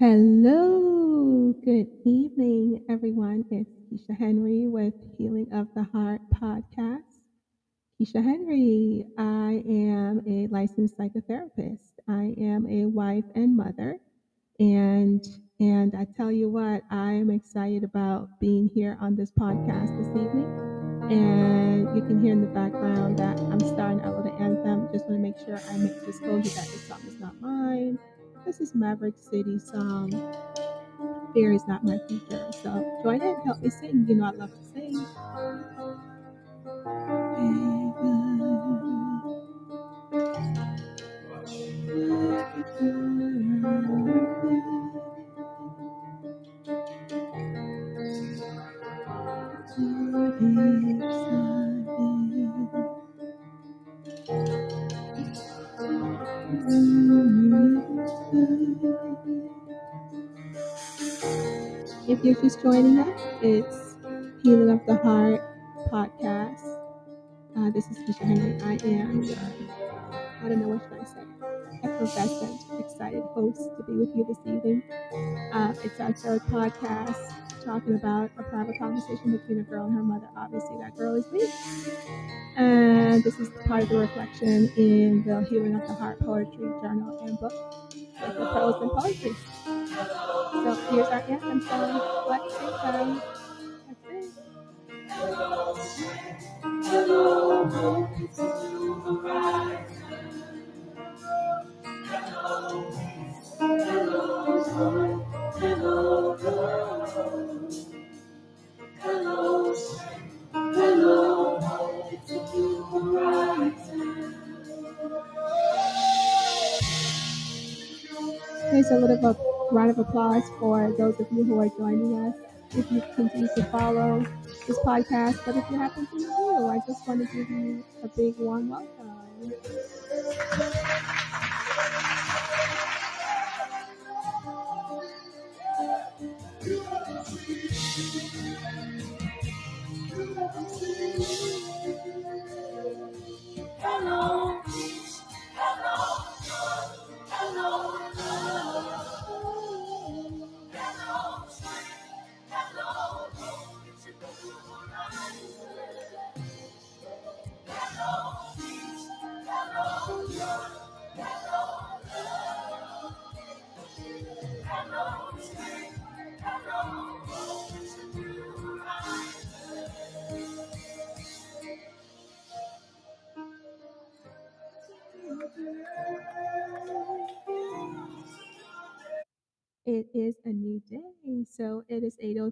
Hello, good evening, everyone. It's Keisha Henry with Healing of the Heart podcast. Keisha Henry, I am a licensed psychotherapist. I am a wife and mother, and and I tell you what, I am excited about being here on this podcast this evening. And you can hear in the background that I'm starting out with an anthem. Just want to make sure I make disclosure that this song is not mine. This is Maverick City song fear is not my future. So join in, help me sing. You know I love to sing. If you're just joining us, it's Healing of the Heart podcast. Uh, this is Keisha Henry. I am, uh, I don't know what should I say, effervescent, excited host to be with you this evening. Uh, it's our third podcast talking about a private conversation between a girl and her mother. Obviously, that girl is me. And this is part of the reflection in the Healing of the Heart Poetry Journal and book with the prose and poetry. So here's our anthem song. Let's sing. Let's sing. Round of applause for those of you who are joining us. If you continue to follow this podcast, but if you happen to be new, I just want to give you a big warm welcome.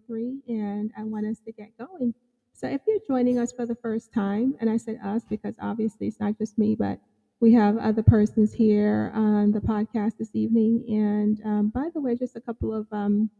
3 and I want us to get going. So if you're joining us for the first time, and I said us because obviously it's not just me, but we have other persons here on the podcast this evening. And um, by the way, just a couple of um,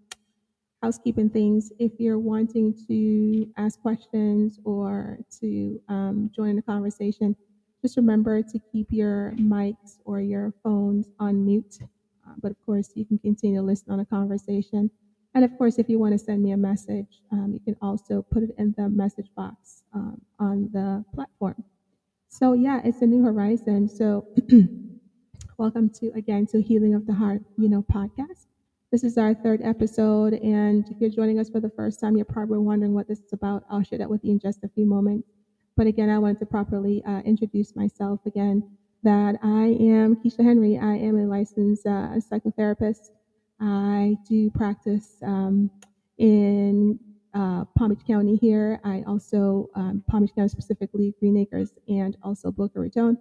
housekeeping things. If you're wanting to ask questions or to um, join the conversation, just remember to keep your mics or your phones on mute. Uh, but of course, you can continue to listen on a conversation. And of course, if you want to send me a message, um, you can also put it in the message box um, on the platform. So yeah, it's a new horizon. So welcome to again to Healing of the Heart, you know, podcast. This is our third episode, and if you're joining us for the first time, you're probably wondering what this is about. I'll share that with you in just a few moments. But again, I wanted to properly uh, introduce myself again. That I am Keisha Henry. I am a licensed uh, psychotherapist. I do practice um, in uh, Palm Beach County here. I also um, Palm Beach County specifically, Greenacres, and also Boca Raton.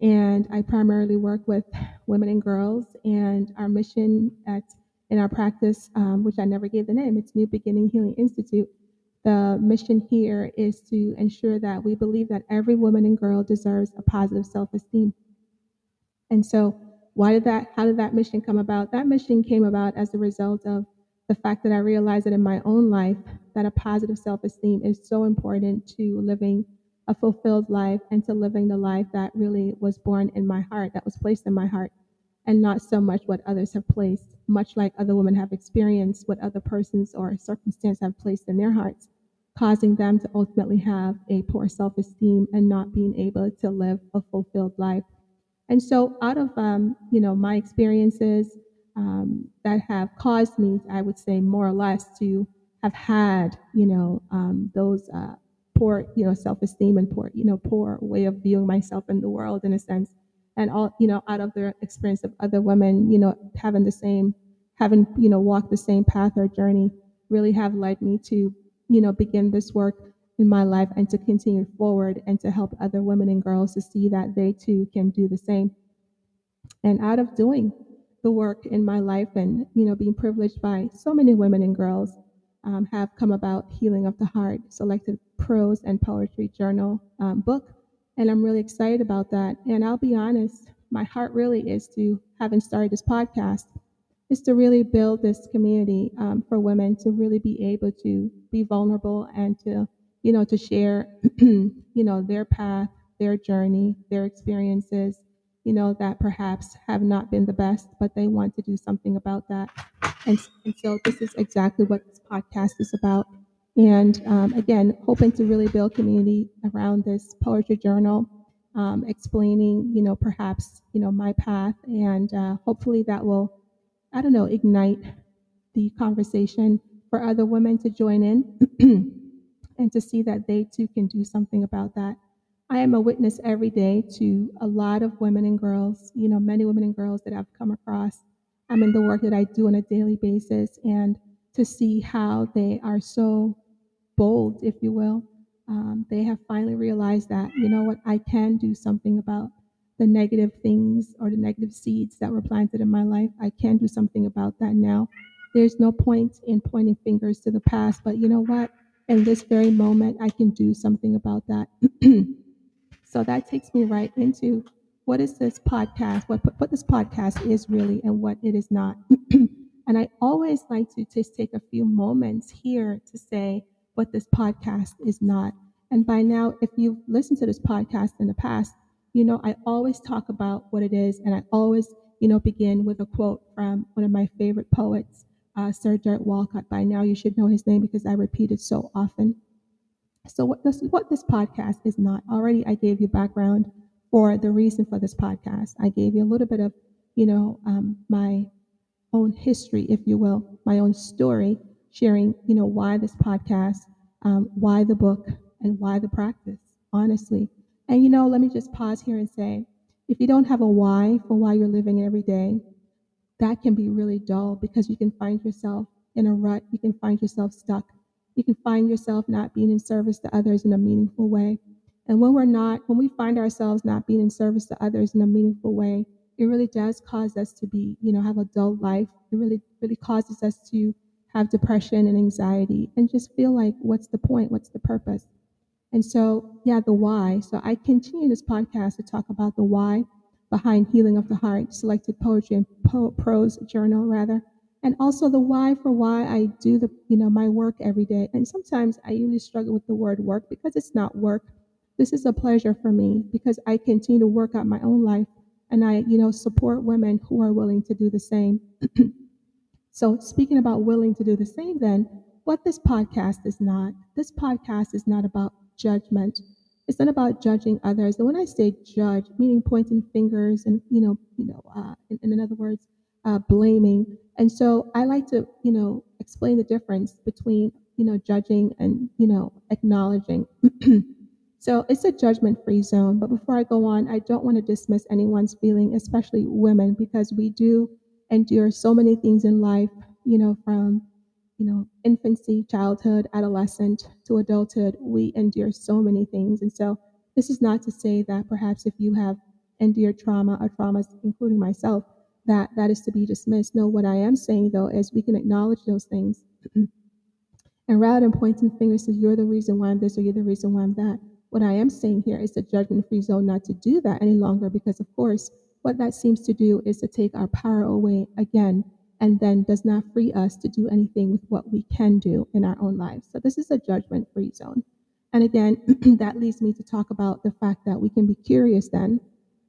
And I primarily work with women and girls. And our mission at in our practice, um, which I never gave the name, it's New Beginning Healing Institute. The mission here is to ensure that we believe that every woman and girl deserves a positive self-esteem. And so, why did that? How did that mission come about? That mission came about as a result of the fact that I realized that in my own life that a positive self-esteem is so important to living a fulfilled life and to living the life that really was born in my heart, that was placed in my heart, and not so much what others have placed, much like other women have experienced what other persons or circumstances have placed in their hearts, causing them to ultimately have a poor self-esteem and not being able to live a fulfilled life. And so, out of um, you know my experiences, um, that have caused me, I would say, more or less, to have had, you know, um, those uh, poor, you know, self-esteem and poor, you know, poor way of viewing myself in the world, in a sense, and all, you know, out of the experience of other women, you know, having the same, having, you know, walked the same path or journey, really have led me to, you know, begin this work in my life and to continue forward and to help other women and girls to see that they too can do the same. And out of doing the work in my life and, you know, being privileged by so many women and girls, um, have come about Healing of the Heart, selected prose and poetry journal um, book. And I'm really excited about that. And I'll be honest, my heart really is to, having started this podcast, is to really build this community um, for women to really be able to be vulnerable and to, you know, to share, you know, their path, their journey, their experiences, you know, that perhaps have not been the best, but they want to do something about that. And, and so this is exactly what this podcast is about. And um, again, hoping to really build community around this poetry journal, um, explaining, you know, perhaps, you know, my path, and uh, hopefully that will, I don't know, ignite the conversation for other women to join in and to see that they too can do something about that. I am a witness every day to a lot of women and girls, you know, many women and girls that I've come across. I'm in the work that I do on a daily basis, and to see how they are so bold, if you will. Um, they have finally realized that, you know what, I can do something about the negative things or the negative seeds that were planted in my life. I can do something about that now. There's no point in pointing fingers to the past, but you know what? In this very moment, I can do something about that. so that takes me right into what is this podcast, what, what this podcast is really, and what it is not. and I always like to just take a few moments here to say, what this podcast is not. And by now, if you've listened to this podcast in the past, you know, I always talk about what it is, and I always, you know, begin with a quote from one of my favorite poets, uh, Sir Derek Walcott. By now, you should know his name because I repeat it so often. So, what this, what this podcast is not, already I gave you background for the reason for this podcast. I gave you a little bit of, you know, um, my own history, if you will, my own story, sharing, you know, why this podcast, um, why the book, and why the practice, honestly. And, you know, let me just pause here and say, if you don't have a why for why you're living every day, that can be really dull because you can find yourself in a rut. You can find yourself stuck. You can find yourself not being in service to others in a meaningful way. And when we're not, when we find ourselves not being in service to others in a meaningful way, it really does cause us to be, you know, have a dull life. It really, really causes us to have depression and anxiety and just feel like, what's the point? What's the purpose? And so, yeah, the why. So I continue this podcast to talk about the why behind Healing of the Heart, selected poetry and po- prose journal, rather, and also the why for why I do the, you know, my work every day. And sometimes I really struggle with the word work because it's not work. This is a pleasure for me because I continue to work out my own life and I, you know, support women who are willing to do the same. so, speaking about willing to do the same, then, what this podcast is not, this podcast is not about judgment. It's not about judging others. And when I say judge, meaning pointing fingers and, you know, you know, uh, in, in other words, uh, blaming. And so I like to, you know, explain the difference between, you know, judging and, you know, acknowledging. So it's a judgment free zone. But before I go on, I don't want to dismiss anyone's feeling, especially women, because we do endure so many things in life, you know, from, you know, infancy, childhood, adolescent to adulthood. We endure so many things. And so this is not to say that perhaps if you have endured trauma or traumas, including myself, that that is to be dismissed. No, what I am saying though is we can acknowledge those things. and rather than pointing fingers to you're the reason why I'm this or you're the reason why I'm that, what I am saying here is a judgment free zone not to do that any longer because, of course, what that seems to do is to take our power away again and then does not free us to do anything with what we can do in our own lives. So, this is a judgment free zone. And again, that leads me to talk about the fact that we can be curious then.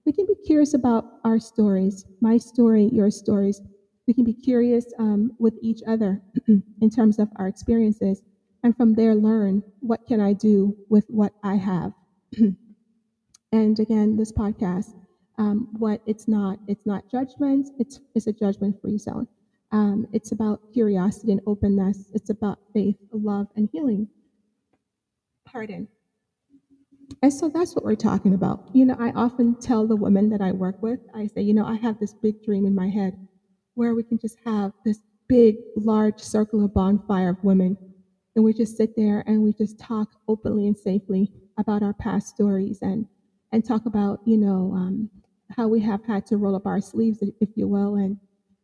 We can be curious about our stories, my story, your stories. We can be curious um, with each other in terms of our experiences and from there learn what can I do with what I have. and again, this podcast, um, what it's not. It's not judgment. It's it's a judgment-free zone. Um, it's about curiosity and openness. It's about faith, love, and healing. Pardon. And so that's what we're talking about. You know, I often tell the women that I work with, I say, you know, I have this big dream in my head where we can just have this big, large circular bonfire of women. And we just sit there and we just talk openly and safely about our past stories and, and talk about, you know, um, how we have had to roll up our sleeves, if you will, and,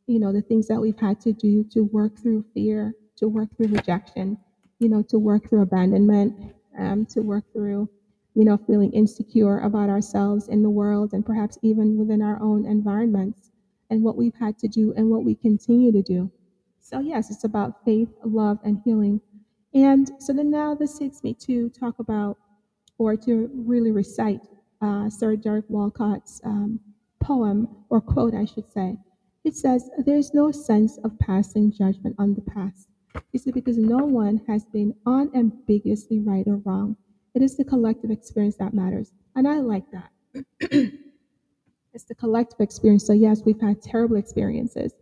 you know, the things that we've had to do to work through fear, to work through rejection, you know, to work through abandonment, um, to work through you know, feeling insecure about ourselves in the world and perhaps even within our own environments and what we've had to do and what we continue to do. So, yes, it's about faith, love, and healing. And so then now this takes me to talk about or to really recite uh, Sir Derek Walcott's um, poem or quote, I should say. It says, There's no sense of passing judgment on the past. See, because no one has been unambiguously right or wrong. It is the collective experience that matters. And I like that. it's the collective experience. So yes, we've had terrible experiences.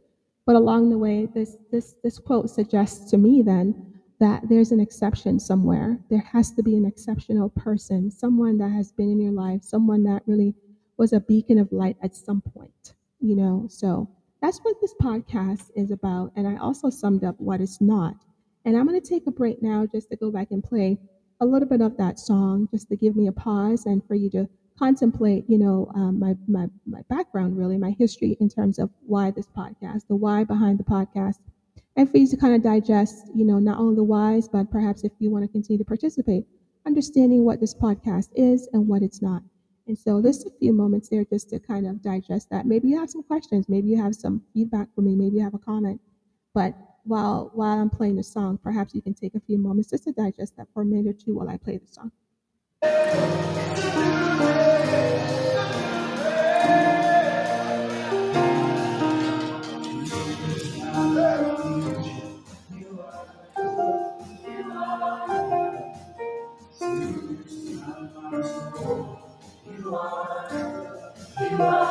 But along the way, this this this quote suggests to me then that there's an exception somewhere. There has to be an exceptional person, someone that has been in your life, someone that really was a beacon of light at some point, you know. So that's what this podcast is about. And I also summed up what it's not. And I'm going to take a break now just to go back and play a little bit of that song just to give me a pause and for you to contemplate, you know, um, my, my, my background, really, my history in terms of why this podcast, the why behind the podcast, and for you to kind of digest, you know, not only the whys, but perhaps if you want to continue to participate, understanding what this podcast is and what it's not. And so there's a few moments there just to kind of digest that. Maybe you have some questions, maybe you have some feedback for me, maybe you have a comment, but while while I'm playing the song, perhaps you can take a few moments just to digest that for a minute or two while I play the song. All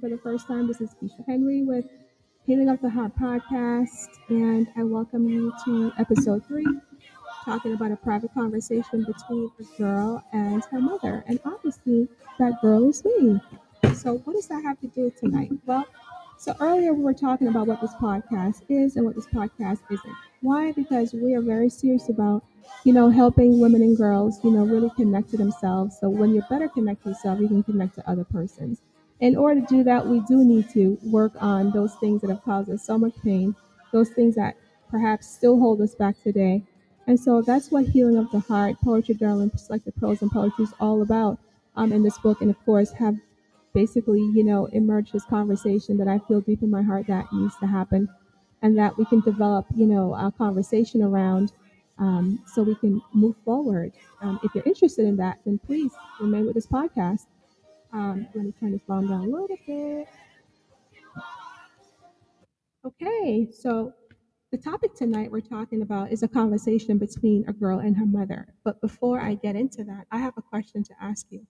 for the first time, this is Keisha Henry with Healing of the Heart podcast, and I welcome you to episode three, talking about a private conversation between a girl and her mother. And obviously, that girl is me. So, what does that have to do tonight? Well, so earlier we were talking about what this podcast is and what this podcast isn't. Why? Because we are very serious about, you know, helping women and girls, you know, really connect to themselves. So when you're better connected to yourself, you can connect to other persons. In order to do that, we do need to work on those things that have caused us so much pain, those things that perhaps still hold us back today. And so that's what Healing of the Heart, Poetry Journal, and Selected Prose and Poetry is all about um, in this book. And of course, have basically, you know, emerge this conversation that I feel deep in my heart that needs to happen and that we can develop, you know, a conversation around um, so we can move forward. Um, if you're interested in that, then please remain with this podcast. Um, let me turn this volume down a little bit. Okay, so the topic tonight we're talking about is a conversation between a girl and her mother. But before I get into that, I have a question to ask you.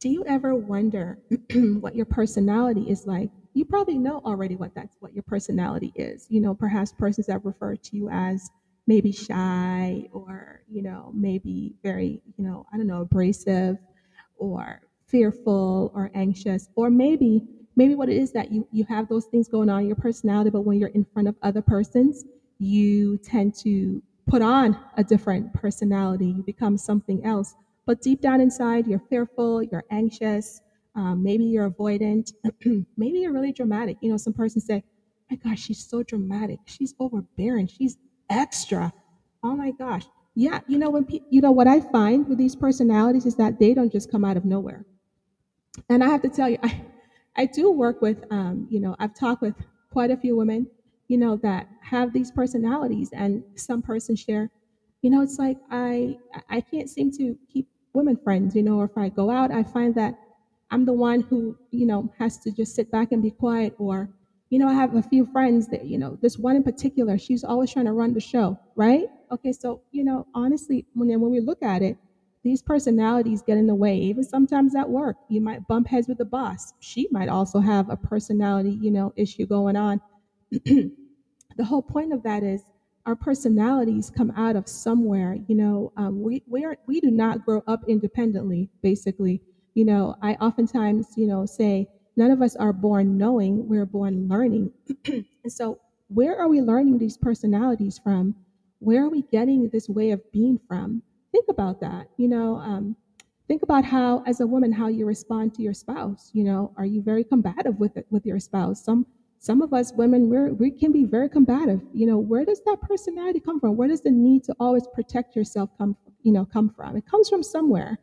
Do you ever wonder what your personality is like? You probably know already what that's what your personality is. You know, perhaps persons that refer to you as maybe shy or, you know, maybe very, you know, I don't know, abrasive or fearful or anxious or maybe maybe what it is that you you have those things going on in your personality but when you're in front of other persons you tend to put on a different personality you become something else but deep down inside, you're fearful, you're anxious, um, maybe you're avoidant, maybe you're really dramatic. You know, some person say, my gosh, she's so dramatic. She's overbearing. She's extra. Oh my gosh. Yeah, you know when pe- you know what I find with these personalities is that they don't just come out of nowhere. And I have to tell you, I I do work with um, you know, I've talked with quite a few women, you know, that have these personalities and some persons share, you know, it's like I I can't seem to keep women friends, you know, or if I go out, I find that I'm the one who, you know, has to just sit back and be quiet or you know, I have a few friends that, you know, this one in particular, she's always trying to run the show, right? Okay, so, you know, honestly, when when we look at it, these personalities get in the way, even sometimes at work. You might bump heads with the boss. She might also have a personality, you know, issue going on. the whole point of that is our personalities come out of somewhere. You know, um, we we are we do not grow up independently. Basically, you know, I oftentimes you know say none of us are born knowing. We're born learning, and so where are we learning these personalities from? Where are we getting this way of being from? Think about that. You know, um, think about how, as a woman, how you respond to your spouse. You know, are you very combative with it, with your spouse? Some some of us women we're, we can be very combative you know where does that personality come from where does the need to always protect yourself come you know come from it comes from somewhere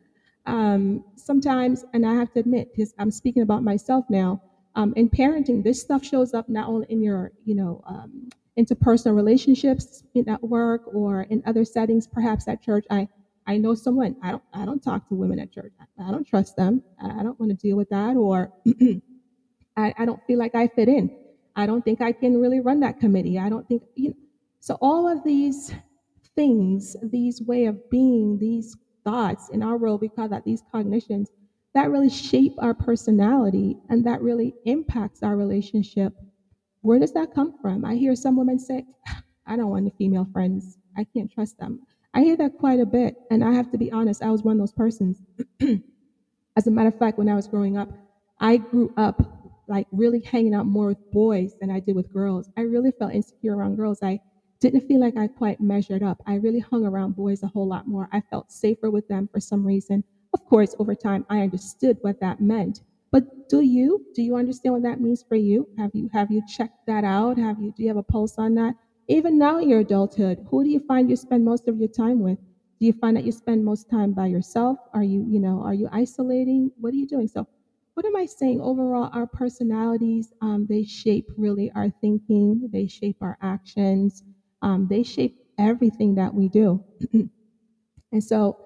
um, sometimes and i have to admit because i'm speaking about myself now um, in parenting this stuff shows up not only in your you know um, interpersonal relationships in at work or in other settings perhaps at church i i know someone i don't i don't talk to women at church i, don't trust them i I don't want to deal with that or I, I don't feel like I fit in. I don't think I can really run that committee. I don't think, you know. So all of these things, these way of being, these thoughts in our world, we call that these cognitions, that really shape our personality and that really impacts our relationship. Where does that come from? I hear some women say, I don't want any female friends. I can't trust them. I hear that quite a bit. And I have to be honest, I was one of those persons. As a matter of fact, when I was growing up, I grew up like really hanging out more with boys than I did with girls. I really felt insecure around girls. I didn't feel like I quite measured up. I really hung around boys a whole lot more. I felt safer with them for some reason. Of course, over time, I understood what that meant. But do you? Do you understand what that means for you? Have you have you checked that out? Have you do you have a pulse on that? Even now in your adulthood, who do you find you spend most of your time with? Do you find that you spend most time by yourself? Are you, you know, are you isolating? What are you doing? So what am I saying? Overall, our personalities, um, they shape really our thinking, they shape our actions, um, they shape everything that we do. and so,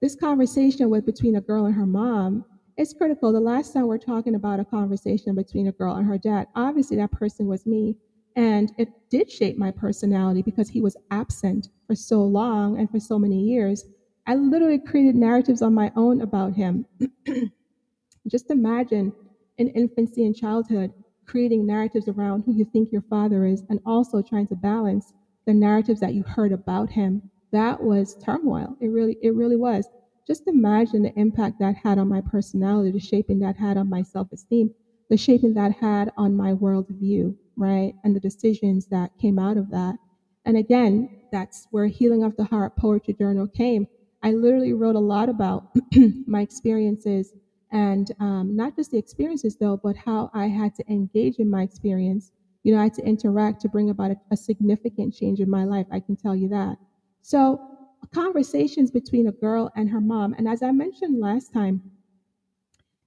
this conversation with between a girl and her mom is critical. The last time we're talking about a conversation between a girl and her dad, obviously that person was me, and it did shape my personality because he was absent for so long and for so many years. I literally created narratives on my own about him. Just imagine in infancy and childhood creating narratives around who you think your father is and also trying to balance the narratives that you heard about him. That was turmoil. It really it really was. Just imagine the impact that had on my personality, the shaping that had on my self-esteem, the shaping that had on my worldview, right? And the decisions that came out of that. And again, that's where Healing of the Heart Poetry Journal came. I literally wrote a lot about my experiences and um, not just the experiences though but how i had to engage in my experience you know i had to interact to bring about a, a significant change in my life i can tell you that so conversations between a girl and her mom. And as i mentioned last time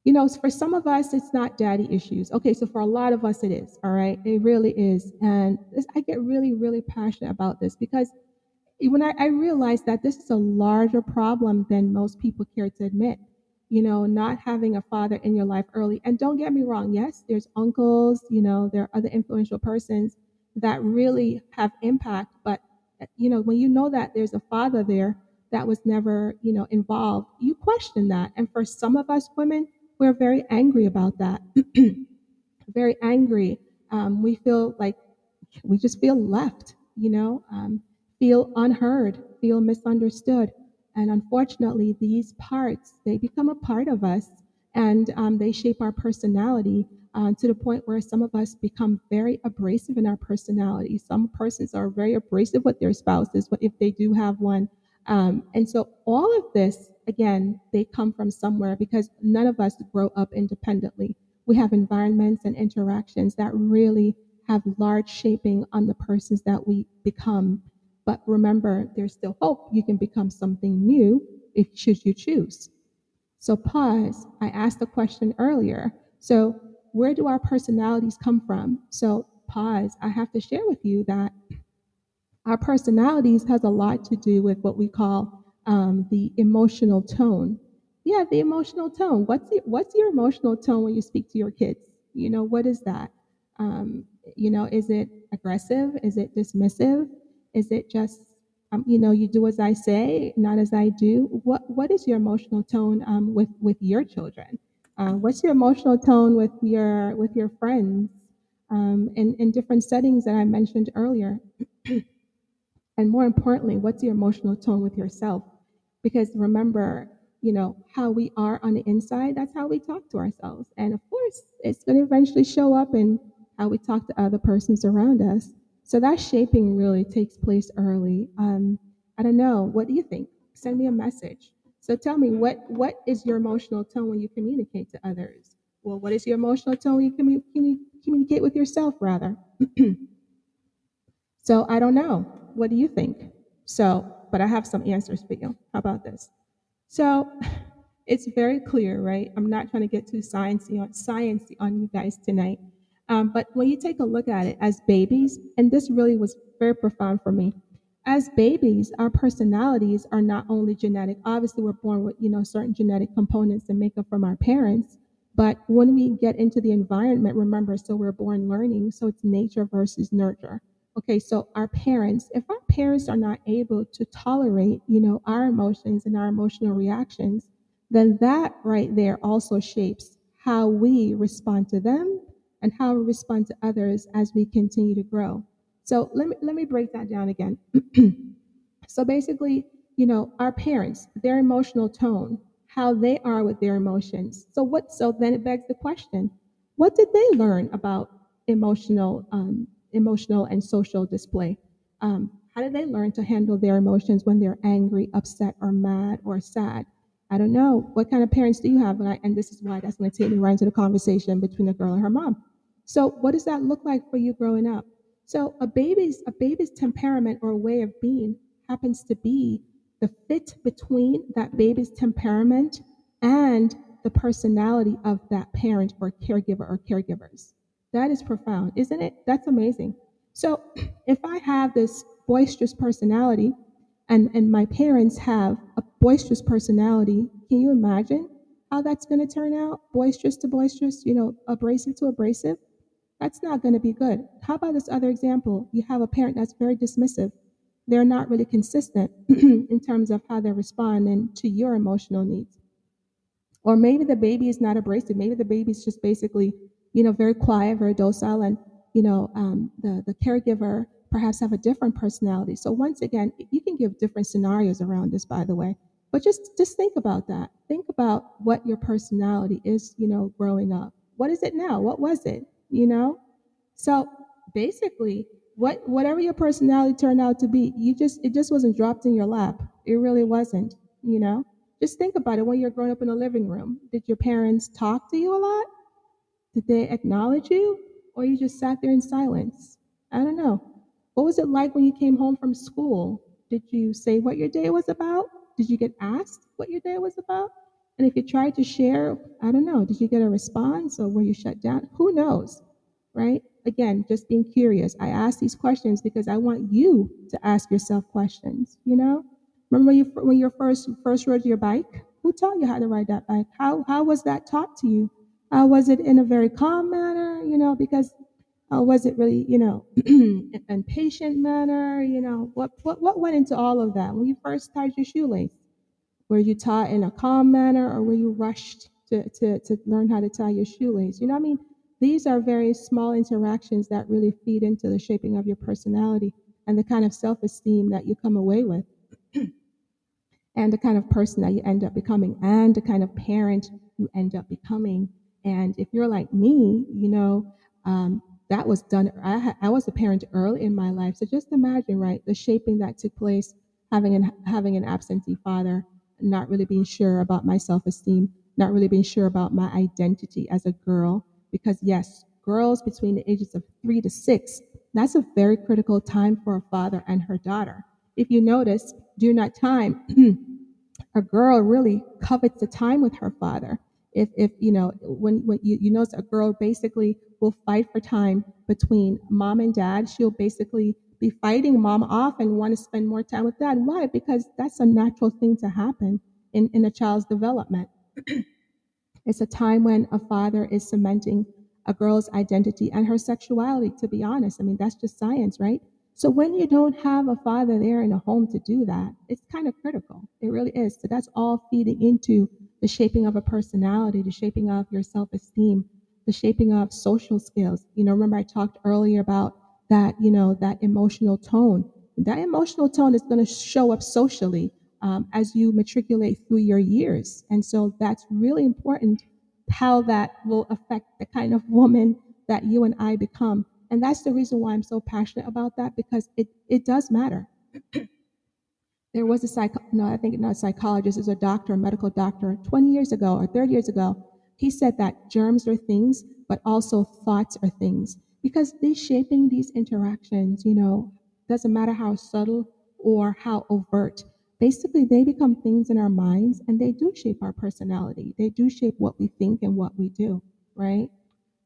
you know for some of us it's not daddy issues. Okay so for a lot of us it is all right? It really is. And this, i get really really passionate about this because when I, I realized that this is a larger problem than most people care to admit you know not having a father in your life early. And don't get me wrong yes there's uncles you know there are other influential persons that really have impact but you know when you know that there's a father there that was never you know involved you question that. And for some of us women we're very angry about that. Very angry. Um, we feel like we just feel left, you know, um, feel unheard, feel misunderstood. And unfortunately, these parts, they become a part of us and um, they shape our personality uh, to the point where some of us become very abrasive in our personality. Some persons are very abrasive with their spouses but if they do have one. Um, and so all of this, again, they come from somewhere because none of us grow up independently. We have environments and interactions that really have large shaping on the persons that we become. But remember, there's still hope. You can become something new if should you choose. So pause. I asked the question earlier. So where do our personalities come from? So pause. I have to share with you that our personalities has a lot to do with what we call um, the emotional tone. Yeah, the emotional tone. What's the, what's your emotional tone when you speak to your kids? You know, what is that? Um, you know, is it aggressive? Is it dismissive? Is it just, um, you know, you do as I say, not as I do? What What is your emotional tone um, with with your children? Uh, what's your emotional tone with your with your friends? Um, in, in different settings that I mentioned earlier. And more importantly, what's your emotional tone with yourself? Because remember, you know, how we are on the inside, that's how we talk to ourselves. And of course, it's going to eventually show up in how we talk to other persons around us. So that shaping really takes place early. Um, I don't know. What do you think? Send me a message. So tell me, what what is your emotional tone when you communicate to others? Well, what is your emotional tone when you commu- communicate with yourself, rather? So I don't know. What do you think? So, but I have some answers for you. How about this? So it's very clear, right? I'm not trying to get too sciencey on sciencey on you guys tonight. Um, but when you take a look at it as babies, and this really was very profound for me. As babies, our personalities are not only genetic. Obviously, we're born with you know certain genetic components and makeup from our parents. But when we get into the environment, remember, so we're born learning. So it's nature versus nurture. Okay, so our parents, if our parents are not able to tolerate, you know, our emotions and our emotional reactions, then that right there also shapes how we respond to them and how we respond to others as we continue to grow. So let me let me break that down again. so basically, you know, our parents, their emotional tone, how they are with their emotions. So what? So then it begs the question: What did they learn about emotional um, emotional and social display. Um, how did they learn to handle their emotions when they're angry, upset, or mad, or sad? I don't know. What kind of parents do you have? And, I, and this is why that's going to take me right into the conversation between the girl and her mom. So, what does that look like for you growing up? So, a baby's a baby's temperament or way of being happens to be the fit between that baby's temperament and the personality of that parent or caregiver or caregivers. That is profound, isn't it? That's amazing. So if I have this boisterous personality and, and my parents have a boisterous personality, can you imagine how that's going to turn out? Boisterous to boisterous, you know, abrasive to abrasive? That's not going to be good. How about this other example? You have a parent that's very dismissive. They're not really consistent in terms of how they're responding to your emotional needs. Or maybe the baby is not abrasive. Maybe the baby's just basically you know, very quiet, very docile, and you know, um, the the caregiver perhaps have a different personality. So once again, you can give different scenarios around this, by the way. But just just think about that. Think about what your personality is, you know, growing up. What is it now? What was it? You know. So basically, what whatever your personality turned out to be, you just it just wasn't dropped in your lap. It really wasn't. You know. Just think about it when you're growing up in a living room. Did your parents talk to you a lot? Did they acknowledge you or you just sat there in silence? I don't know. What was it like when you came home from school? Did you say what your day was about? Did you get asked what your day was about? And if you tried to share, I don't know, did you get a response or were you shut down? Who knows, right? Again, just being curious. I ask these questions because I want you to ask yourself questions, you know? Remember when you when you first first rode your bike? Who taught you how to ride that bike? How how was that taught to you? Uh, was it in a very calm manner? You know, because uh, was it really, you know, in patient manner? You know, what, what what went into all of that when you first tied your shoelace? Were you taught in a calm manner, or were you rushed to to to learn how to tie your shoelace? You know, I mean, these are very small interactions that really feed into the shaping of your personality and the kind of self-esteem that you come away with and the kind of person that you end up becoming and the kind of parent you end up becoming and if you're like me, you know, um, that was done. I, ha- I was a parent early in my life, so just imagine, right, the shaping that took place, having an having an absentee father, not really being sure about my self-esteem, not really being sure about my identity as a girl, because yes, girls between the ages of three to six, that's a very critical time for a father and her daughter. If you notice, during that time, a girl really covets the time with her father. If, if you know, when, when you, you notice a girl basically will fight for time between mom and dad, she'll basically be fighting mom off and want to spend more time with dad. Why? Because that's a natural thing to happen in, in a child's development. it's a time when a father is cementing a girl's identity and her sexuality, to be honest. I mean, that's just science, right? So when you don't have a father there in a home to do that, it's kind of critical. It really is. So that's all feeding into the shaping of a personality, the shaping of your self-esteem, the shaping of social skills. You know, remember I talked earlier about that, you know, that emotional tone. That emotional tone is going to show up socially um, as you matriculate through your years. And so that's really important how that will affect the kind of woman that you and I become. And that's the reason why I'm so passionate about that because it, it does matter. there was a psych, no, I think not a psychologist, is a doctor, a medical doctor, 20 years ago or 30 years ago. He said that germs are things, but also thoughts are things because they're shaping these interactions, you know, doesn't matter how subtle or how overt. Basically, they become things in our minds and they do shape our personality. They do shape what we think and what we do, right?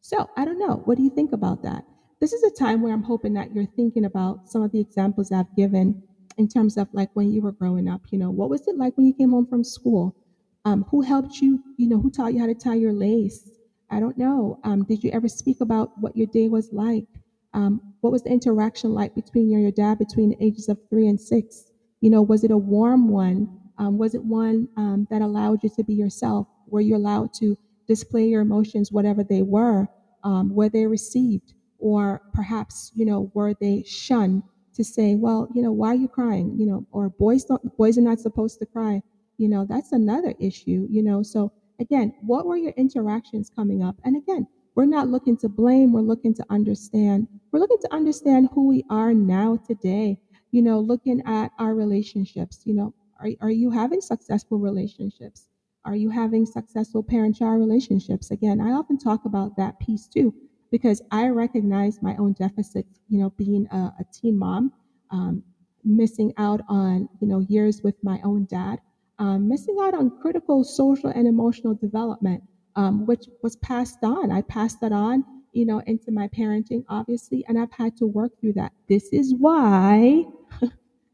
So I don't know. What do you think about that? This is a time where I'm hoping that you're thinking about some of the examples I've given in terms of like when you were growing up. You know, what was it like when you came home from school? Um, who helped you? You know, who taught you how to tie your lace? I don't know. Um, did you ever speak about what your day was like? Um, what was the interaction like between you and your dad between the ages of three and six? You know, was it a warm one? Um, was it one um, that allowed you to be yourself? Were you allowed to display your emotions, whatever they were? Um, were they received? Or perhaps, you know, were they shunned to say, well, you know, why are you crying? You know, or boys don't, boys are not supposed to cry. You know, that's another issue, you know. So again, what were your interactions coming up? And again, we're not looking to blame, we're looking to understand. We're looking to understand who we are now today, you know, looking at our relationships, you know, are, are you having successful relationships? Are you having successful parent child relationships? Again, I often talk about that piece too, because I recognize my own deficits, you know, being a, a teen mom, um, missing out on, you know, years with my own dad, um, missing out on critical social and emotional development, um, which was passed on. I passed that on, you know, into my parenting, obviously, and I've had to work through that. This is why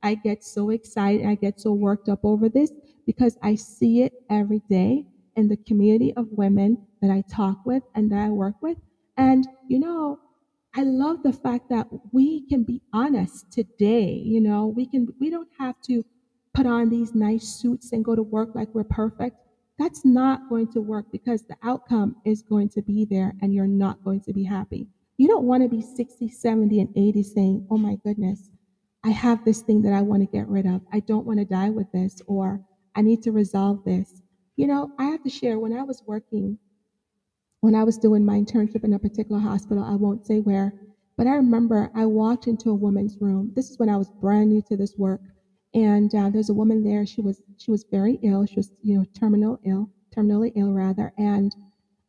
I get so excited, I get so worked up over this because I see it every day in the community of women that I talk with and that I work with. And, you know, I love the fact that we can be honest today. You know, we can, we don't have to put on these nice suits and go to work like we're perfect. That's not going to work because the outcome is going to be there and you're not going to be happy. You don't want to be 60, 70, and 80 saying, oh my goodness, I have this thing that I want to get rid of. I don't want to die with this, or I need to resolve this. You know, I have to share when I was working, when I was doing my internship in a particular hospital, I won't say where, but I remember I walked into a woman's room. This is when I was brand new to this work. And uh, there's a woman there. She was she was very ill. She was you know terminal ill, terminally ill rather. And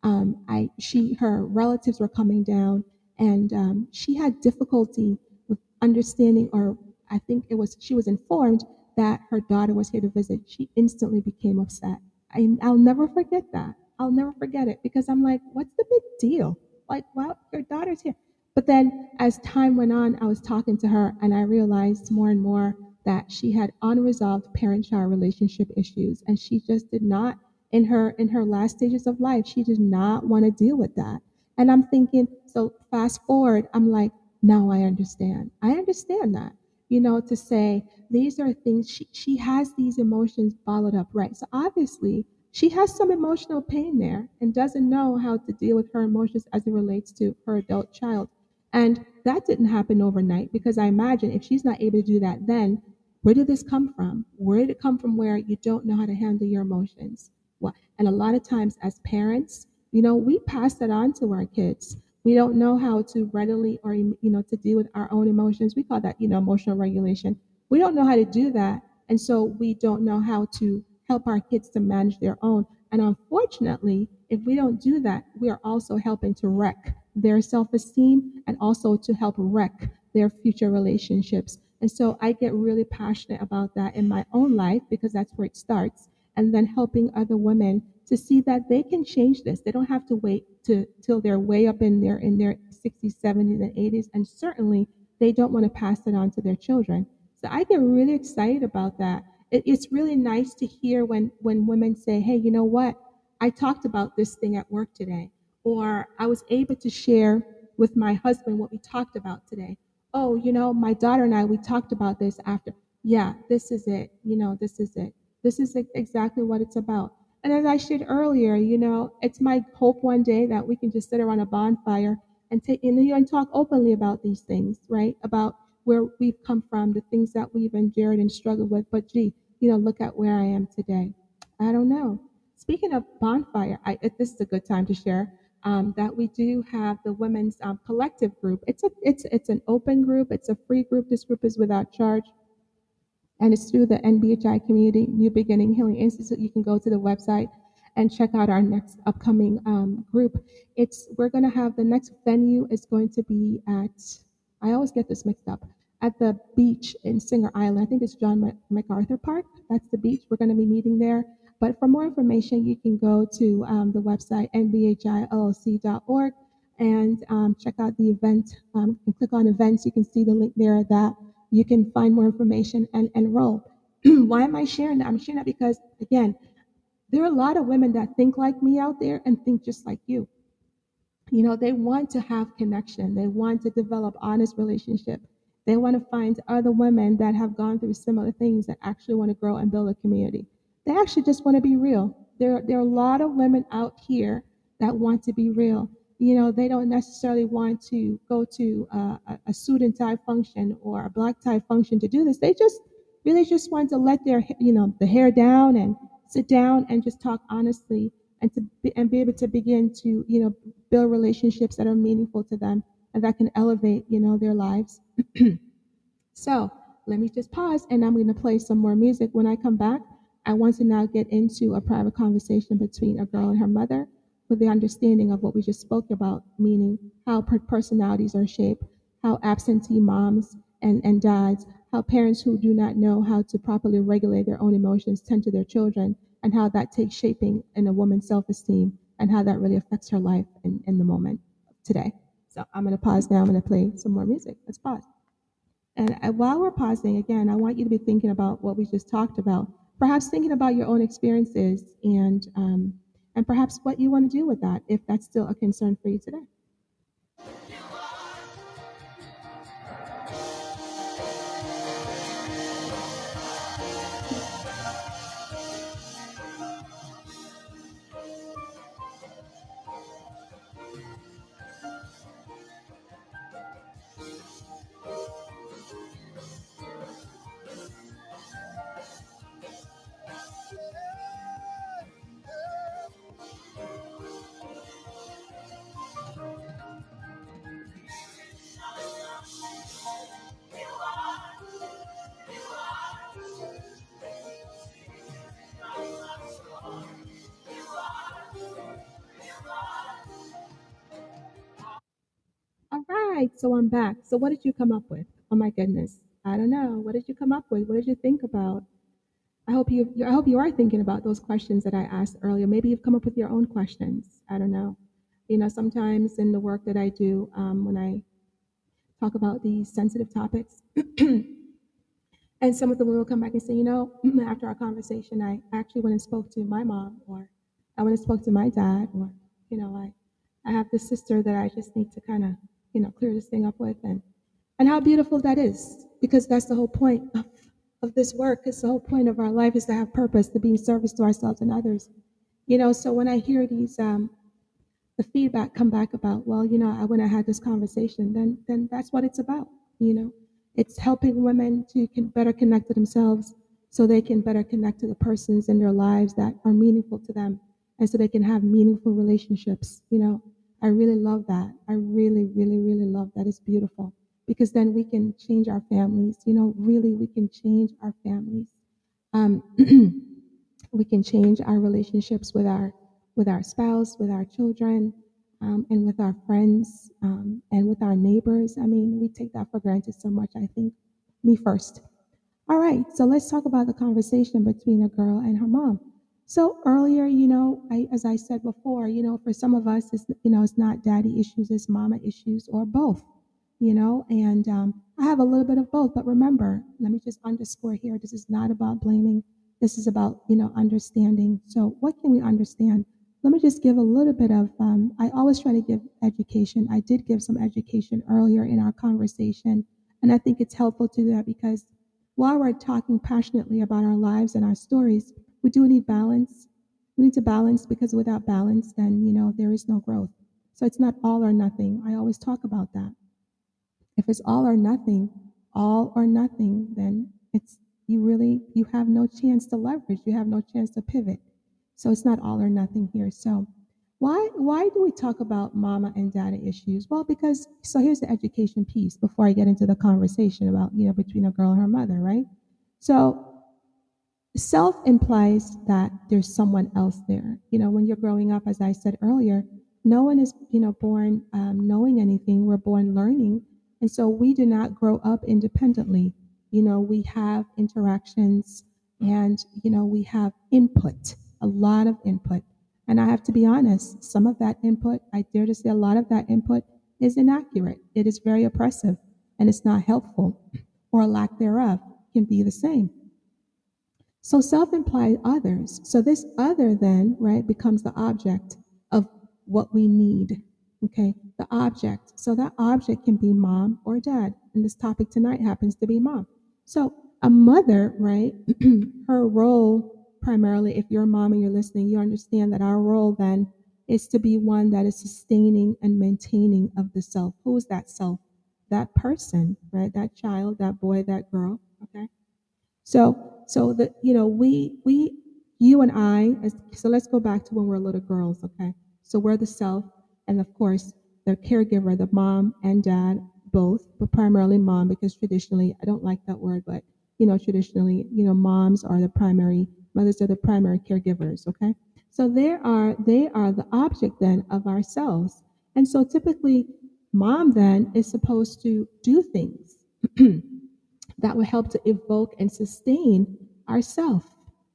um, I she her relatives were coming down, and um, she had difficulty with understanding, or I think it was she was informed that her daughter was here to visit. She instantly became upset. I, I'll never forget that. I'll never forget it because I'm like, what's the big deal? Like, well, your daughter's here. But then as time went on, I was talking to her and I realized more and more that she had unresolved parent-child relationship issues and she just did not in her in her last stages of life she did not want to deal with that. And i'm thinking so fast forward i'm like now i understand. I understand that you know to say these are things she, she has these emotions bottled up right? So obviously she has some emotional pain there and doesn't know how to deal with her emotions as it relates to her adult child. And that didn't happen overnight because I imagine if she's not able to do that then, where did this come from? Where did it come from where you don't know how to handle your emotions? What? And a lot of times as parents, you know, we pass that on to our kids. We don't know how to readily or, you know, to deal with our own emotions. We call that, you know, emotional regulation. We don't know how to do that. And so we don't know how to help our kids to manage their own. And unfortunately, if we don't do that, we are also helping to wreck their self esteem and also to help wreck their future relationships. And so I get really passionate about that in my own life because that's where it starts. And then helping other women to see that they can change this. They don't have to wait to till they're way up in their in their 60s, 70s, and 80s. And certainly they don't want to pass it on to their children. So I get really excited about that. It, it's really nice to hear when when women say, "Hey, you know what? I talked about this thing at work today," or "I was able to share with my husband what we talked about today." Oh, you know, my daughter and I we talked about this after. Yeah, this is it. You know, this is it. This is exactly what it's about. And as I shared earlier, you know, it's my hope one day that we can just sit around a bonfire and take and, you know, and talk openly about these things, right? About where we've come from, the things that we've endured and struggled with. But gee, you know, look at where I am today. I don't know. Speaking of bonfire, I, this is a good time to share um, that we do have the women's um, collective group. It's a it's it's an open group. It's a free group. This group is without charge and it's through the NBHI Community New Beginning Healing Institute. You can go to the website and check out our next upcoming um, group. It's we're going to have the next venue is going to be at I always get this mixed up at the beach in Singer Island. I think it's John MacArthur Park. That's the beach. We're going to be meeting there. But for more information, you can go to um, the website nbhillc.org and um, check out the event. Um, and click on events. You can see the link there that you can find more information and enroll. Why am I sharing that? I'm sharing that because, again, there are a lot of women that think like me out there and think just like you. You know, they want to have connection. They want to develop honest relationship. They want to find other women that have gone through similar things that actually want to grow and build a community. They actually just want to be real. There, there are a lot of women out here that want to be real. You know, they don't necessarily want to go to a, a suit and tie function or a black tie function to do this. They just really just want to let their, you know, the hair down and sit down and just talk honestly and to be, and be able to begin to, you know, build relationships that are meaningful to them and that can elevate, you know, their lives. so let me just pause and I'm going to play some more music. When I come back, I want to now get into a private conversation between a girl and her mother with the understanding of what we just spoke about, meaning how per- personalities are shaped, how absentee moms and, and dads, how parents who do not know how to properly regulate their own emotions tend to their children, and how that takes shaping in a woman's self esteem and how that really affects her life in, in the moment today. So I'm going to pause now. I'm going to play some more music. Let's pause. And while we're pausing, again, I want you to be thinking about what we just talked about. Perhaps thinking about your own experiences and um, and perhaps what you want to do with that if that's still a concern for you today. So I'm back. So what did you come up with? Oh my goodness, I don't know. What did you come up with? What did you think about? I hope you I hope you are thinking about those questions that I asked earlier. Maybe you've come up with your own questions. I don't know. You know, sometimes in the work that I do, um, when I talk about these sensitive topics, and some of them will come back and say, you know, after our conversation, I actually went and spoke to my mom, or I went and spoke to my dad, or you know, I I have this sister that I just need to kind of you know clear this thing up with, and and how beautiful that is, because that's the whole point of, of this work. It's the whole point of our life is to have purpose, to be in service to ourselves and others. You know, so when I hear these, um, the feedback come back about, well, you know, I, when I had this conversation, then then that's what it's about. You know, it's helping women to can better connect to themselves, so they can better connect to the persons in their lives that are meaningful to them, and so they can have meaningful relationships. You know, I really love that. I really, really, really love that. It's beautiful because then we can change our families. You know, really, we can change our families. Um, we can change our relationships with our with our spouse, with our children, um, and with our friends, um, and with our neighbors. I mean, we take that for granted so much. I think me first. All right, so let's talk about the conversation between a girl and her mom. So earlier, you know, I, as I said before, you know, for some of us, it's you know, it's not daddy issues, it's mama issues, or both. You know, and um, I have a little bit of both. But remember, let me just underscore here: this is not about blaming. This is about you know understanding. So, what can we understand? Let me just give a little bit of. Um, I always try to give education. I did give some education earlier in our conversation, and I think it's helpful to do that because while we're talking passionately about our lives and our stories, we do need balance. We need to balance because without balance, then, you know, there is no growth. So it's not all or nothing. I always talk about that. If it's all or nothing, all or nothing, then it's, you really, you have no chance to leverage. You have no chance to pivot. So it's not all or nothing here. So why, why do we talk about mama and dada issues? Well, because, so here's the education piece before I get into the conversation about, you know, between a girl and her mother, right? So self implies that there's someone else there. You know, when you're growing up, as I said earlier, no one is, you know, born um, knowing anything. We're born learning. And so we do not grow up independently. You know, we have interactions and, you know, we have input, a lot of input. And I have to be honest, some of that input, I dare to say a lot of that input is inaccurate. It is very oppressive and it's not helpful, or a lack thereof can be the same. So self implied others. So this other then, right, becomes the object of what we need. Okay, the object. So that object can be mom or dad. And this topic tonight happens to be mom. So a mother, right, her role primarily, if you're a mom and you're listening, you understand that our role then is to be one that is sustaining and maintaining of the self. Who is that self? That person, right? That child, that boy, that girl. Okay. So, so that you know, we we you and I. So let's go back to when we're little girls. Okay. So we're the self, and of course the caregiver, the mom and dad, both, but primarily mom because traditionally I don't like that word, but you know, traditionally, you know, moms are the primary, mothers are the primary caregivers. Okay. So they are they are the object then of ourselves, and so typically, mom then is supposed to do things. that will help to evoke and sustain ourself.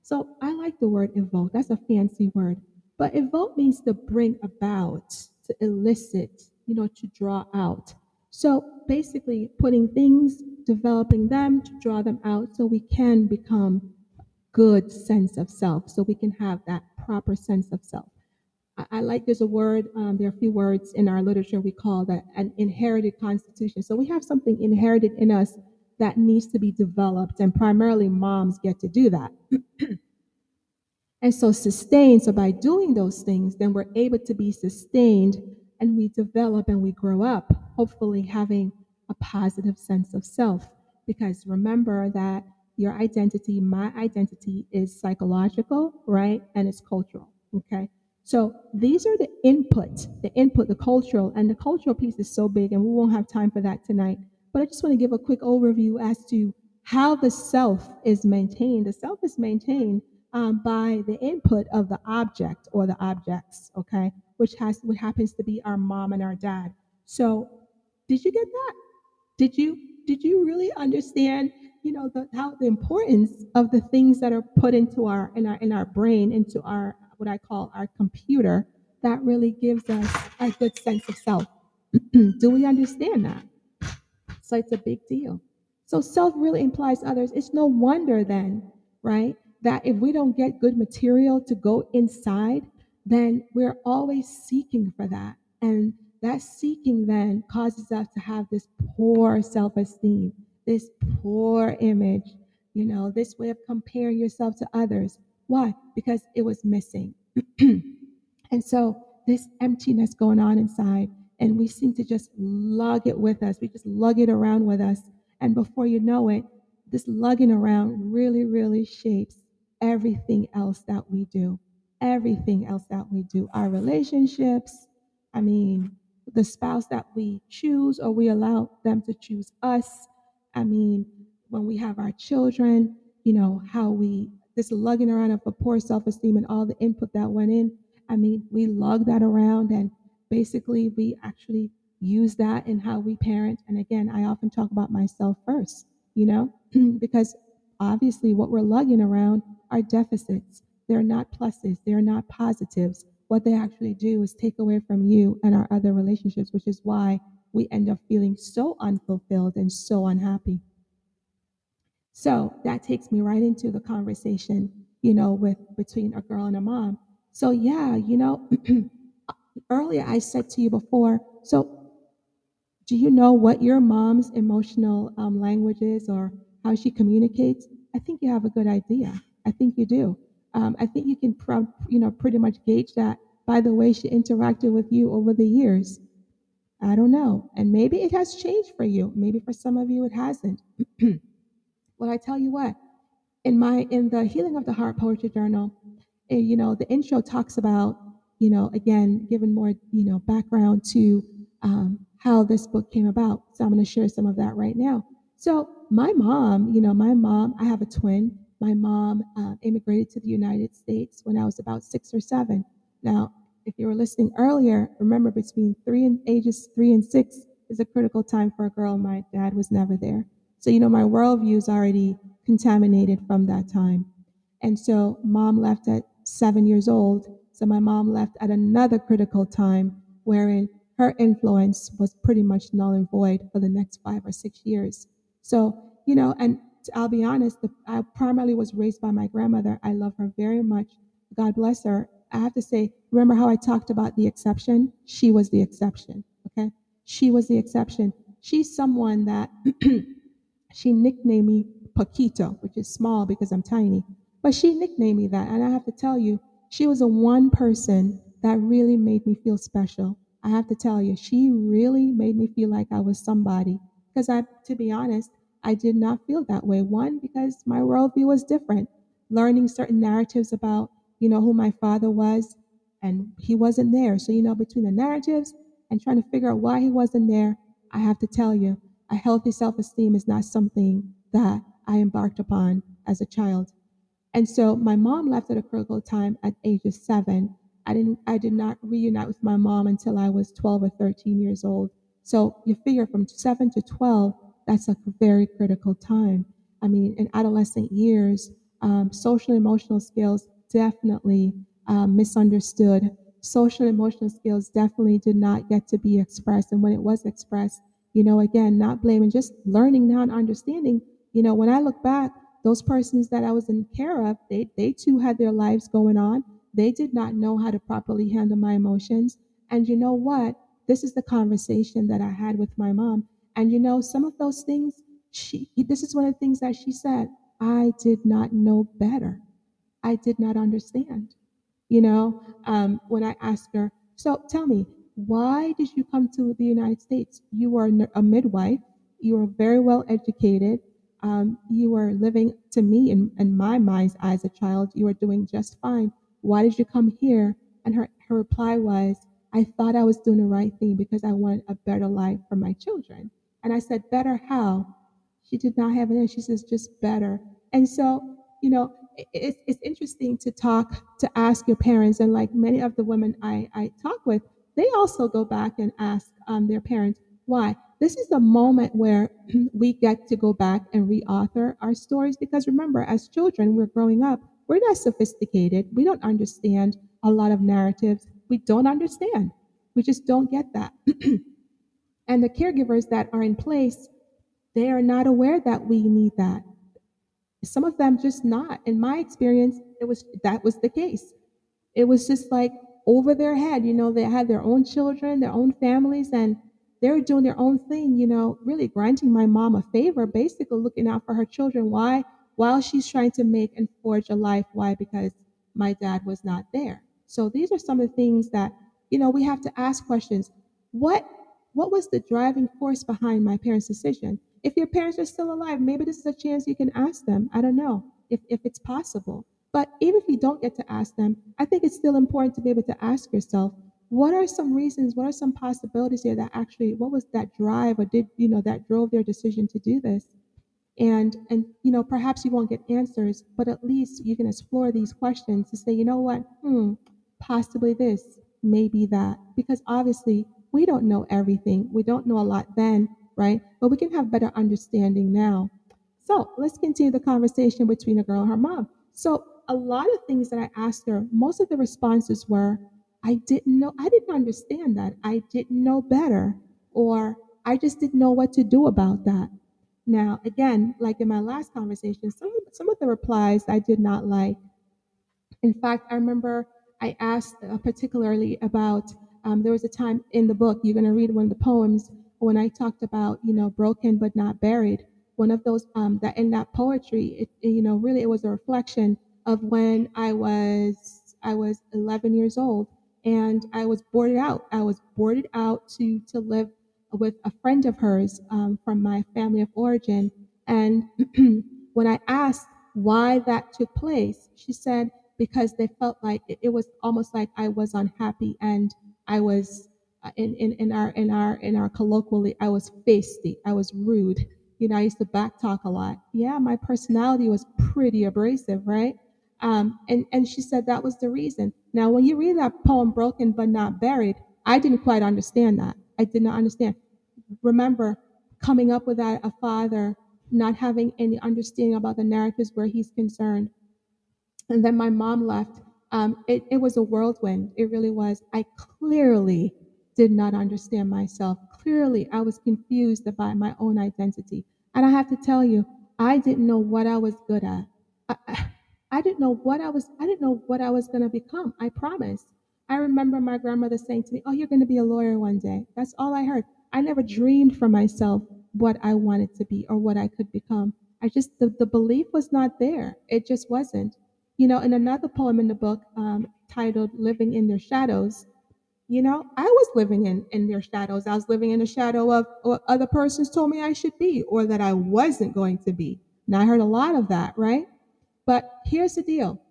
So I like the word evoke. That's a fancy word. But evoke means to bring about, to elicit, you know, to draw out. So basically putting things, developing them to draw them out so we can become good sense of self, so we can have that proper sense of self. I, I like there's a word, um, there are a few words in our literature we call that an inherited constitution. So we have something inherited in us that needs to be developed, and primarily moms get to do that. and so, sustained, so by doing those things, then we're able to be sustained and we develop and we grow up, hopefully having a positive sense of self. Because remember that your identity, my identity, is psychological, right? And it's cultural, okay? So these are the input, the input, the cultural, and the cultural piece is so big, and we won't have time for that tonight. But I just want to give a quick overview as to how the self is maintained. The self is maintained um, by the input of the object or the objects, okay, which has what happens to be our mom and our dad. So, did you get that? Did you did you really understand? You know the, how the importance of the things that are put into our in our in our brain, into our what I call our computer, that really gives us a good sense of self. Do we understand that? So it's a big deal. So self really implies others. It's no wonder then, right, that if we don't get good material to go inside, then we're always seeking for that. And that seeking then causes us to have this poor self esteem, this poor image, you know, this way of comparing yourself to others. Why? Because it was missing. and so this emptiness going on inside and we seem to just lug it with us. We just lug it around with us. And before you know it, this lugging around really, really shapes everything else that we do. Everything else that we do. Our relationships, I mean, the spouse that we choose or we allow them to choose us. I mean, when we have our children, you know, how we, this lugging around of a poor self esteem and all the input that went in. I mean, we lug that around and basically we actually use that in how we parent. And again, I often talk about myself first. you know, because obviously what we're lugging around are deficits. They're not pluses, they're not positives. What they actually do is take away from you and our other relationships, which is why we end up feeling so unfulfilled and so unhappy. So that takes me right into the conversation, you know, with between a girl and a mom. So yeah, you know, earlier I said to you before, so do you know what your mom's emotional um, language is or how she communicates? I think you have a good idea. I think you do. Um, I think you can, pro- you know, pretty much gauge that by the way she interacted with you over the years. I don't know, and maybe it has changed for you. Maybe for some of you it hasn't. well, I tell you what, in my in the Healing of the Heart Poetry Journal, eh, you know, the intro talks about, you know, again, giving more, you know, background to um, how this book came about. So I'm going to share some of that right now. So my mom, you know, my mom, I have a twin. My mom uh, immigrated to the United States when I was about six or seven. Now, if you were listening earlier, remember between three and ages three and six is a critical time for a girl. My dad was never there. So, you know, my worldview is already contaminated from that time. And so mom left at seven years old. So my mom left at another critical time wherein her influence was pretty much null and void for the next five or six years. So, you know, and I'll be honest, the, I primarily was raised by my grandmother. I love her very much. God bless her. I have to say, remember how I talked about the exception? She was the exception. Okay. She was the exception. She's someone that she nicknamed me Paquito, which is small because I'm tiny. But she nicknamed me that. And I have to tell you, she was the one person that really made me feel special. I have to tell you, she really made me feel like I was somebody. Because I, to be honest, I did not feel that way. One, because my worldview was different. Learning certain narratives about, you know, who my father was, and he wasn't there. So, you know, between the narratives and trying to figure out why he wasn't there, I have to tell you, a healthy self esteem is not something that I embarked upon as a child. And so my mom left at a critical time at age of seven. I didn't I did not reunite with my mom until I was 12 or 13 years old. So you figure from seven to 12, that's a very critical time. I mean, in adolescent years, um, social emotional skills definitely um, misunderstood. Social emotional skills definitely did not get to be expressed. And when it was expressed, you know, again, not blaming, just learning now and understanding. You know, when I look back, those persons that I was in care of, they, they too had their lives going on. They did not know how to properly handle my emotions. And you know what? This is the conversation that I had with my mom. And you know, some of those things, she this is one of the things that she said. I did not know better. I did not understand. You know, um, when I asked her, so tell me, why did you come to the United States? You were a midwife. You were very well educated. Um, you were living, to me, in, in my mind's eye as a child, you were doing just fine. Why did you come here? And her, her reply was, I thought I was doing the right thing because I wanted a better life for my children. And I said, Better how? She did not have an answer. She says, Just better. And so, you know, it's, it's interesting to talk, to ask your parents. And like many of the women I, I talk with, they also go back and ask um, their parents why. This is the moment where we get to go back and reauthor our stories because remember, as children, we're growing up, we're not sophisticated. We don't understand a lot of narratives. We don't understand. We just don't get that. and the caregivers that are in place, they are not aware that we need that. Some of them just not. In my experience, it was that was the case. It was just like over their head. You know, they had their own children, their own families, and they were doing their own thing, you know, really granting my mom a favor, basically looking out for her children. Why? While she's trying to make and forge a life. Why? Because my dad was not there. So these are some of the things that, you know, we have to ask questions. What what was the driving force behind my parents' decision? If your parents are still alive, maybe this is a chance you can ask them. I don't know if, if it's possible. But even if you don't get to ask them, I think it's still important to be able to ask yourself, what are some reasons, what are some possibilities here that actually, what was that drive or did, you know, that drove their decision to do this? And, and, you know, perhaps you won't get answers, but at least you can explore these questions to say, you know what, hmm, possibly this, maybe that. Because obviously, we don't know everything. We don't know a lot then, right? But we can have better understanding now. So let's continue the conversation between the girl and her mom. So a lot of things that I asked her, most of the responses were, I didn't know, I didn't understand that. I didn't know better, or I just didn't know what to do about that. Now, again, like in my last conversation, some, some of the replies I did not like. In fact, I remember I asked uh, particularly about, um, there was a time in the book, you're going to read one of the poems, when I talked about, you know, broken but not buried. One of those, um, that in that poetry, it, it, you know, really it was a reflection of when I was, I was 11 years old and I was boarded out. I was boarded out to, to live with a friend of hers um, from my family of origin. And when I asked why that took place, she said, because they felt like it, it was almost like I was unhappy and I was uh, in, in, in our in our in our colloquially I was feisty. I was rude. You know, I used to backtalk a lot. Yeah, my personality was pretty abrasive, right? Um, and and she said that was the reason. Now, when you read that poem, "Broken but Not Buried," I didn't quite understand that. I did not understand. Remember, coming up without a father, not having any understanding about the narratives where he's concerned, and then my mom left. Um, it, it was a whirlwind. It really was. I clearly did not understand myself. Clearly, I was confused about my own identity. And I have to tell you, I didn't know what I was good at. I, I, didn't know what I was. I didn't know what I was going to become. I promise. I remember my grandmother saying to me, "Oh, you're going to be a lawyer one day." That's all I heard. I never dreamed for myself what I wanted to be or what I could become. I just the, the belief was not there. It just wasn't. You know, in another poem in the book um, titled Living in Their Shadows, you know, I was living in, in their shadows. I was living in the shadow of what other persons told me I should be or that I wasn't going to be. Now, I heard a lot of that, right? But here's the deal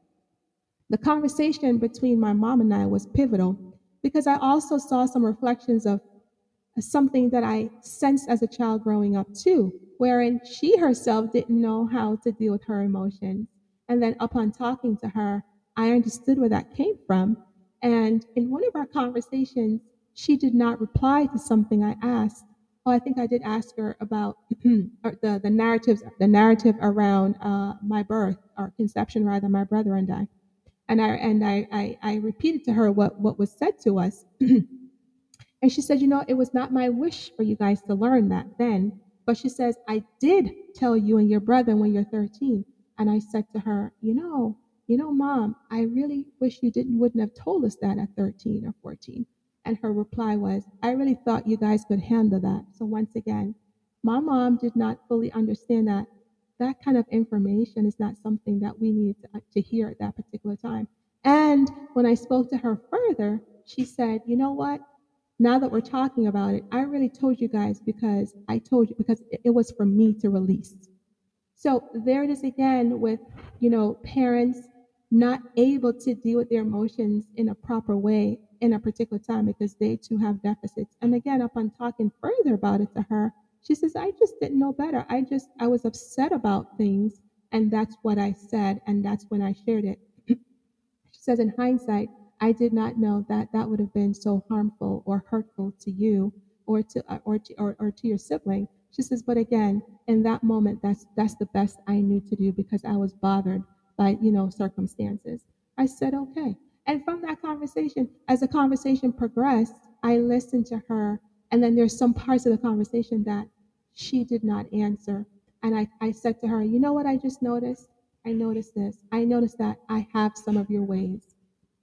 the conversation between my mom and I was pivotal because I also saw some reflections of something that I sensed as a child growing up too, wherein she herself didn't know how to deal with her emotions. And then upon talking to her, I understood where that came from. And in one of our conversations, she did not reply to something I asked. Oh, I think I did ask her about the, the narratives, the narrative around uh, my birth or conception, rather, my brother and I. And I and I, I, I repeated to her what, what was said to us. And she said, You know, it was not my wish for you guys to learn that then. But she says, I did tell you and your brother when you're 13. And I said to her, You know, you know, mom, I really wish you didn't wouldn't have told us that at 13 or 14. And her reply was, I really thought you guys could handle that. So once again, my mom did not fully understand that that kind of information is not something that we need to, uh, to hear at that particular time. And when I spoke to her further, she said, You know what? now that we're talking about it, I really told you guys because I told you because it was for me to release. So there it is again with, you know, parents not able to deal with their emotions in a proper way in a particular time because they too have deficits. And again, upon talking further about it to her, she says, I just didn't know better. I just, I was upset about things. And that's what I said. And that's when I shared it. she says, in hindsight, I did not know that that would have been so harmful or hurtful to you or to uh, or to, or, or to your sibling. She says, but again, in that moment, that's that's the best I knew to do because I was bothered by you know circumstances. I said okay, and from that conversation, as the conversation progressed, I listened to her, and then there's some parts of the conversation that she did not answer, and I, I said to her, you know what I just noticed? I noticed this. I noticed that I have some of your ways.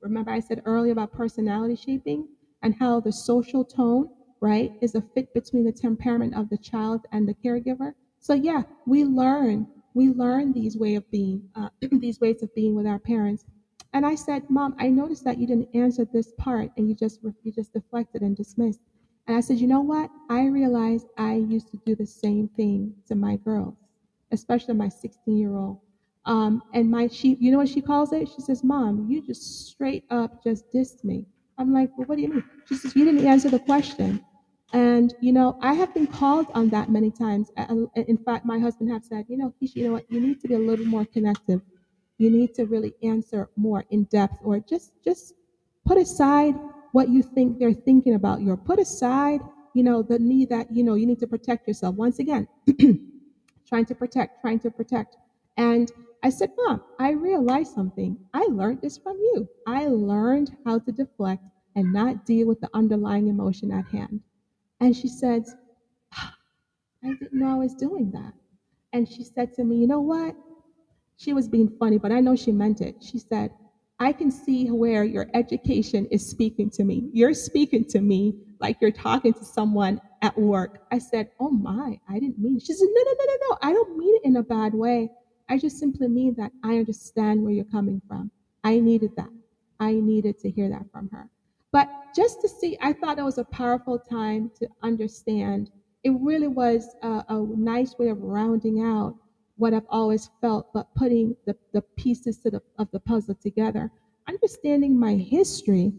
Remember, I said earlier about personality shaping and how the social tone, right, is a fit between the temperament of the child and the caregiver. So yeah, we learn, we learn these way of being, uh, these ways of being with our parents. And I said, Mom, I noticed that you didn't answer this part, and you just you just deflected and dismissed. And I said, you know what? I realized I used to do the same thing to my girls, especially my 16 year old. Um, and my she, you know what she calls it? She says, "Mom, you just straight up just dissed me." I'm like, "Well, what do you mean?" She says, "You didn't answer the question." And you know, I have been called on that many times. In fact, my husband have said, "You know, Keisha, you know what? You need to be a little more connective. You need to really answer more in depth, or just just put aside what you think they're thinking about you, or put aside, you know, the need that you know you need to protect yourself. Once again." trying to protect, trying to protect. And I said, Mom, I realized something. I learned this from you. I learned how to deflect and not deal with the underlying emotion at hand. And she said, I didn't know I was doing that. And she said to me, You know what? She was being funny, but I know she meant it. She said, I can see where your education is speaking to me. You're speaking to me like you're talking to someone at work. I said, Oh my, I didn't mean it. She said, No, no, no, no, no. I don't mean it in a bad way. I just simply mean that I understand where you're coming from. I needed that. I needed to hear that from her. But just to see, I thought it was a powerful time to understand. It really was a, a nice way of rounding out what I've always felt, but putting the, the pieces the, of the puzzle together. Understanding my history,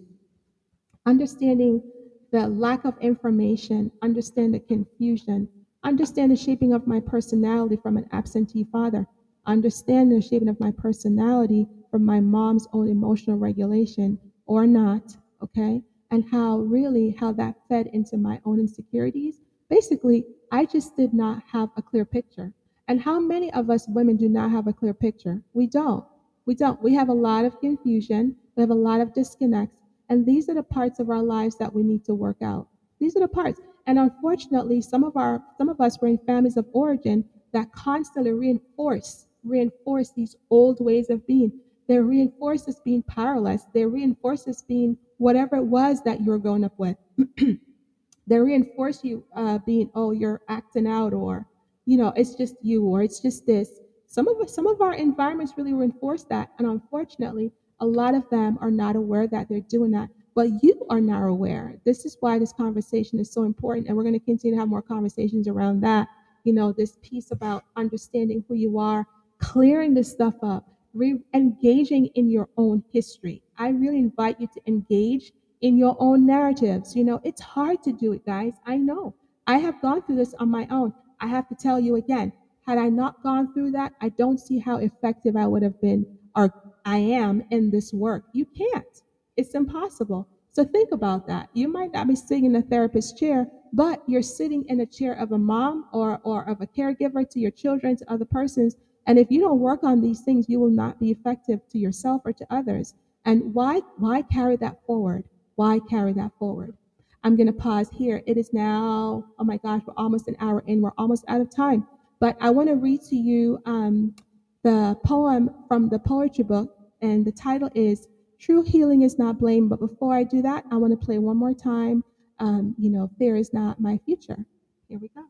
understanding the lack of information, understand the confusion, understand the shaping of my personality from an absentee father, understand the shaping of my personality from my mom's own emotional regulation or not, okay? And how really how that fed into my own insecurities. Basically, I just did not have a clear picture. And how many of us women do not have a clear picture? We don't. We don't. We have a lot of confusion. We have a lot of disconnects. And these are the parts of our lives that we need to work out. These are the parts. And unfortunately, some of our some of us were in families of origin that constantly reinforce reinforce these old ways of being. They reinforce us being powerless. They reinforce us being whatever it was that you were growing up with. they reinforce you uh, being, oh, you're acting out, or you know, it's just you, or it's just this. Some of some of our environments really reinforce that, and unfortunately, a lot of them are not aware that they're doing that. But you are now aware. This is why this conversation is so important, and we're going to continue to have more conversations around that. You know, this piece about understanding who you are, clearing this stuff up, re- engaging in your own history. I really invite you to engage in your own narratives. You know, it's hard to do it, guys. I know. I have gone through this on my own. I have to tell you again, had I not gone through that, I don't see how effective I would have been or I am in this work. You can't. It's impossible. So think about that. You might not be sitting in a therapist's chair, but you're sitting in a chair of a mom or, or of a caregiver to your children, to other persons. And if you don't work on these things, you will not be effective to yourself or to others. And why why carry that forward? Why carry that forward? I'm going to pause here. It is now, oh my gosh, we're almost an hour in. We're almost out of time. But I want to read to you um, the poem from the poetry book, and the title is True Healing is Not Blame. But before I do that, I want to play one more time, um, you know, Fear is Not My Future. Here we go.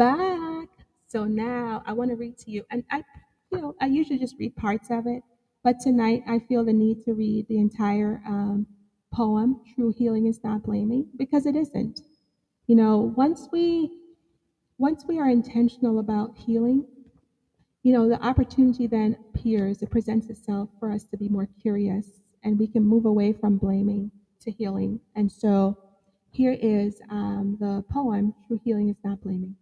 Back. So now I want to read to you. And I, you know, I usually just read parts of it. But tonight I feel the need to read the entire um, poem, True Healing is Not Blaming, because it isn't. You know, once we once we are intentional about healing, you know, the opportunity then appears, it presents itself for us to be more curious and we can move away from blaming to healing. And so here is um, the poem, True Healing is Not Blaming.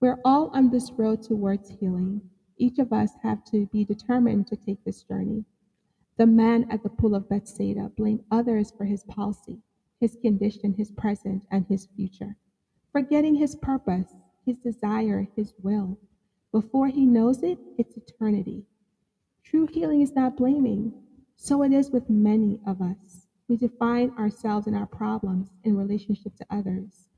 We're all on this road towards healing. Each of us have to be determined to take this journey. The man at the pool of Bethsaida blamed others for his palsy, his condition, his present, and his future, forgetting his purpose, his desire, his will. Before he knows it, it's eternity. True healing is not blaming. So it is with many of us. We define ourselves and our problems in relationship to others,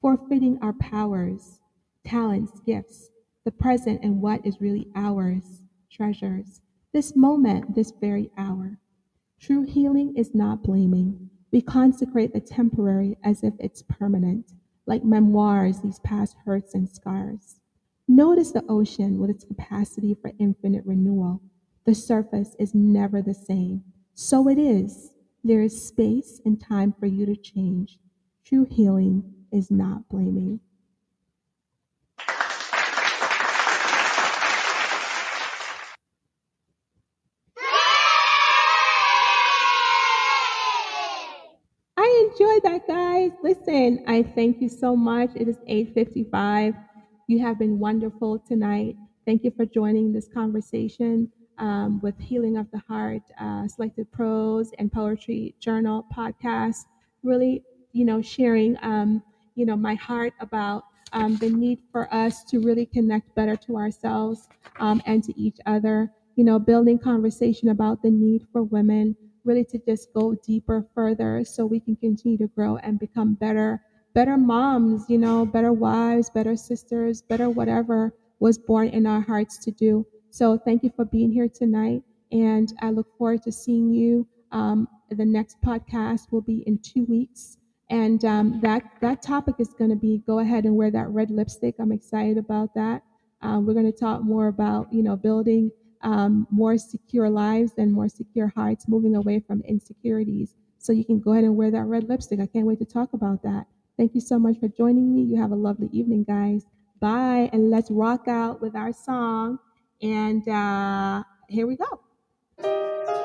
forfeiting our powers, talents, gifts, the present and what is really ours, treasures, this moment, this very hour. True healing is not blaming. We consecrate the temporary as if it's permanent, like memoirs, these past hurts and scars. Notice the ocean with its capacity for infinite renewal. The surface is never the same. So it is. There is space and time for you to change. True healing is not blaming. I enjoyed that, guys. I thank you so much. It is 8:55. You have been wonderful tonight. Thank you for joining this conversation um, with Healing of the Heart, uh, Selected Prose and Poetry Journal podcast. Really, you know, sharing, um, you know, my heart about um, the need for us to really connect better to ourselves um, and to each other. You know, building conversation about the need for women really to just go deeper further so we can continue to grow and become better better moms you know better wives better sisters better whatever was born in our hearts to do. So thank you for being here tonight and i look forward to seeing you um, the next podcast will be in two weeks. And um, that that topic is going to be go ahead and wear that red lipstick. I'm excited about that. Um, we're going to talk more about you know building um, more secure lives and more secure hearts, moving away from insecurities. So you can go ahead and wear that red lipstick. I can't wait to talk about that. Thank you so much for joining me. You have a lovely evening, guys. Bye. And let's rock out with our song. And uh, here we go.